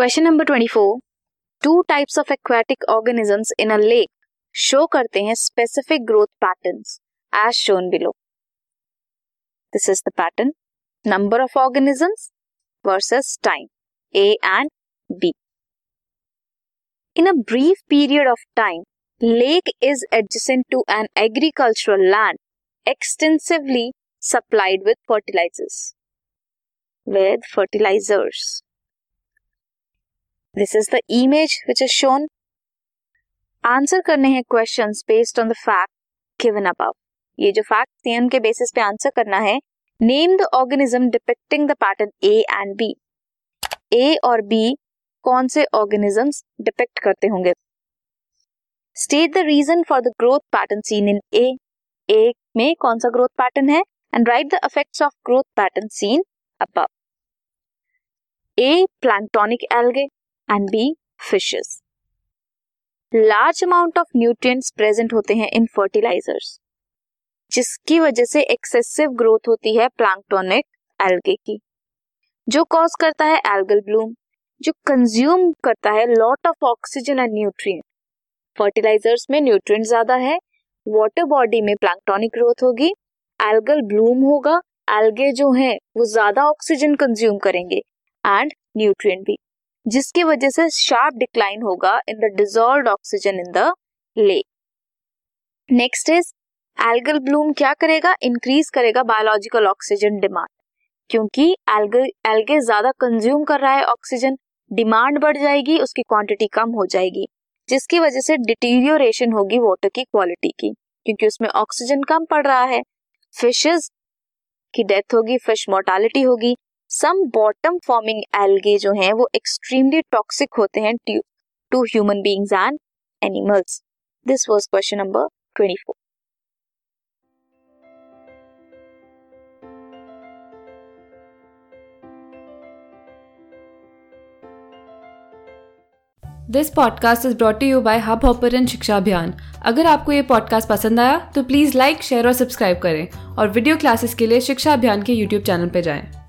Question number twenty four two types of aquatic organisms in a lake show करते हैं specific growth patterns as shown below this is the pattern number of organisms versus time A and B in a brief period of time lake is adjacent to an agricultural land, extensively supplied with fertilizers with fertilizers. This is the image which is shown answer करने हैं question based on the fact given above ये जो fact थे उनके basis पे answer करना है. Name the organism depicting the pattern A and B A और बी कौन से ऑर्गेनिजम्स डिपिक्ट करते होंगे? State the reason for the growth pattern seen in A A में कौन सा ग्रोथ पैटर्न है? And write the effects of growth pattern seen above A planktonic algae and B fishes large amount of nutrients present होते हैं इन fertilisers जिसकी वजह से excessive growth होती है प्लांक्टोनिक एल्गे की, जो कॉज करता है एल्गल ब्लूम जो कंज्यूम करता है lot of oxygen and nutrient fertilisers में न्यूट्रिएंट ज़्यादा है वाटर बॉडी में प्लांक्टोनिक ग्रोथ होगी एल्गल ब्लूम होगा एल्गे जो है, वो ज़्यादा ऑक्सीजन कंज्यूम करेंगे एंड न्यूट्रिएंट भी. जिसकी वजह से शार्प डिक्लाइन होगा in the dissolve oxygen in the lake next is algal bloom क्या करेगा? इंक्रीज करेगा बायोलॉजिकल ऑक्सीजन डिमांड क्योंकि एल्गे ज़्यादा कंज्यूम कर रहा है ऑक्सीजन डिमांड बढ़ जाएगी, उसकी क्वांटिटी कम हो जाएगी, जिसकी वजह से डिटीरियोरेशन होगी वाटर की क्वालिटी की, क्योंकि उसमें ऑक्सीजन कम पड़ रहा है. फिशेज की डेथ होगी फ़िश मोर्टालिटी होगी सम बॉटम फॉर्मिंग एल्गे जो हैं, वो एक्सट्रीमली टॉक्सिक होते हैं to human beings and animals this was question number 24 this podcast is brought you by Hubhopper Shiksha Abhiyan अगर आपको ये पॉडकास्ट पसंद आया तो प्लीज़ लाइक शेयर और सब्सक्राइब करें और वीडियो क्लासेस के लिए शिक्षा अभियान के यूट्यूब चैनल पर जाएँ।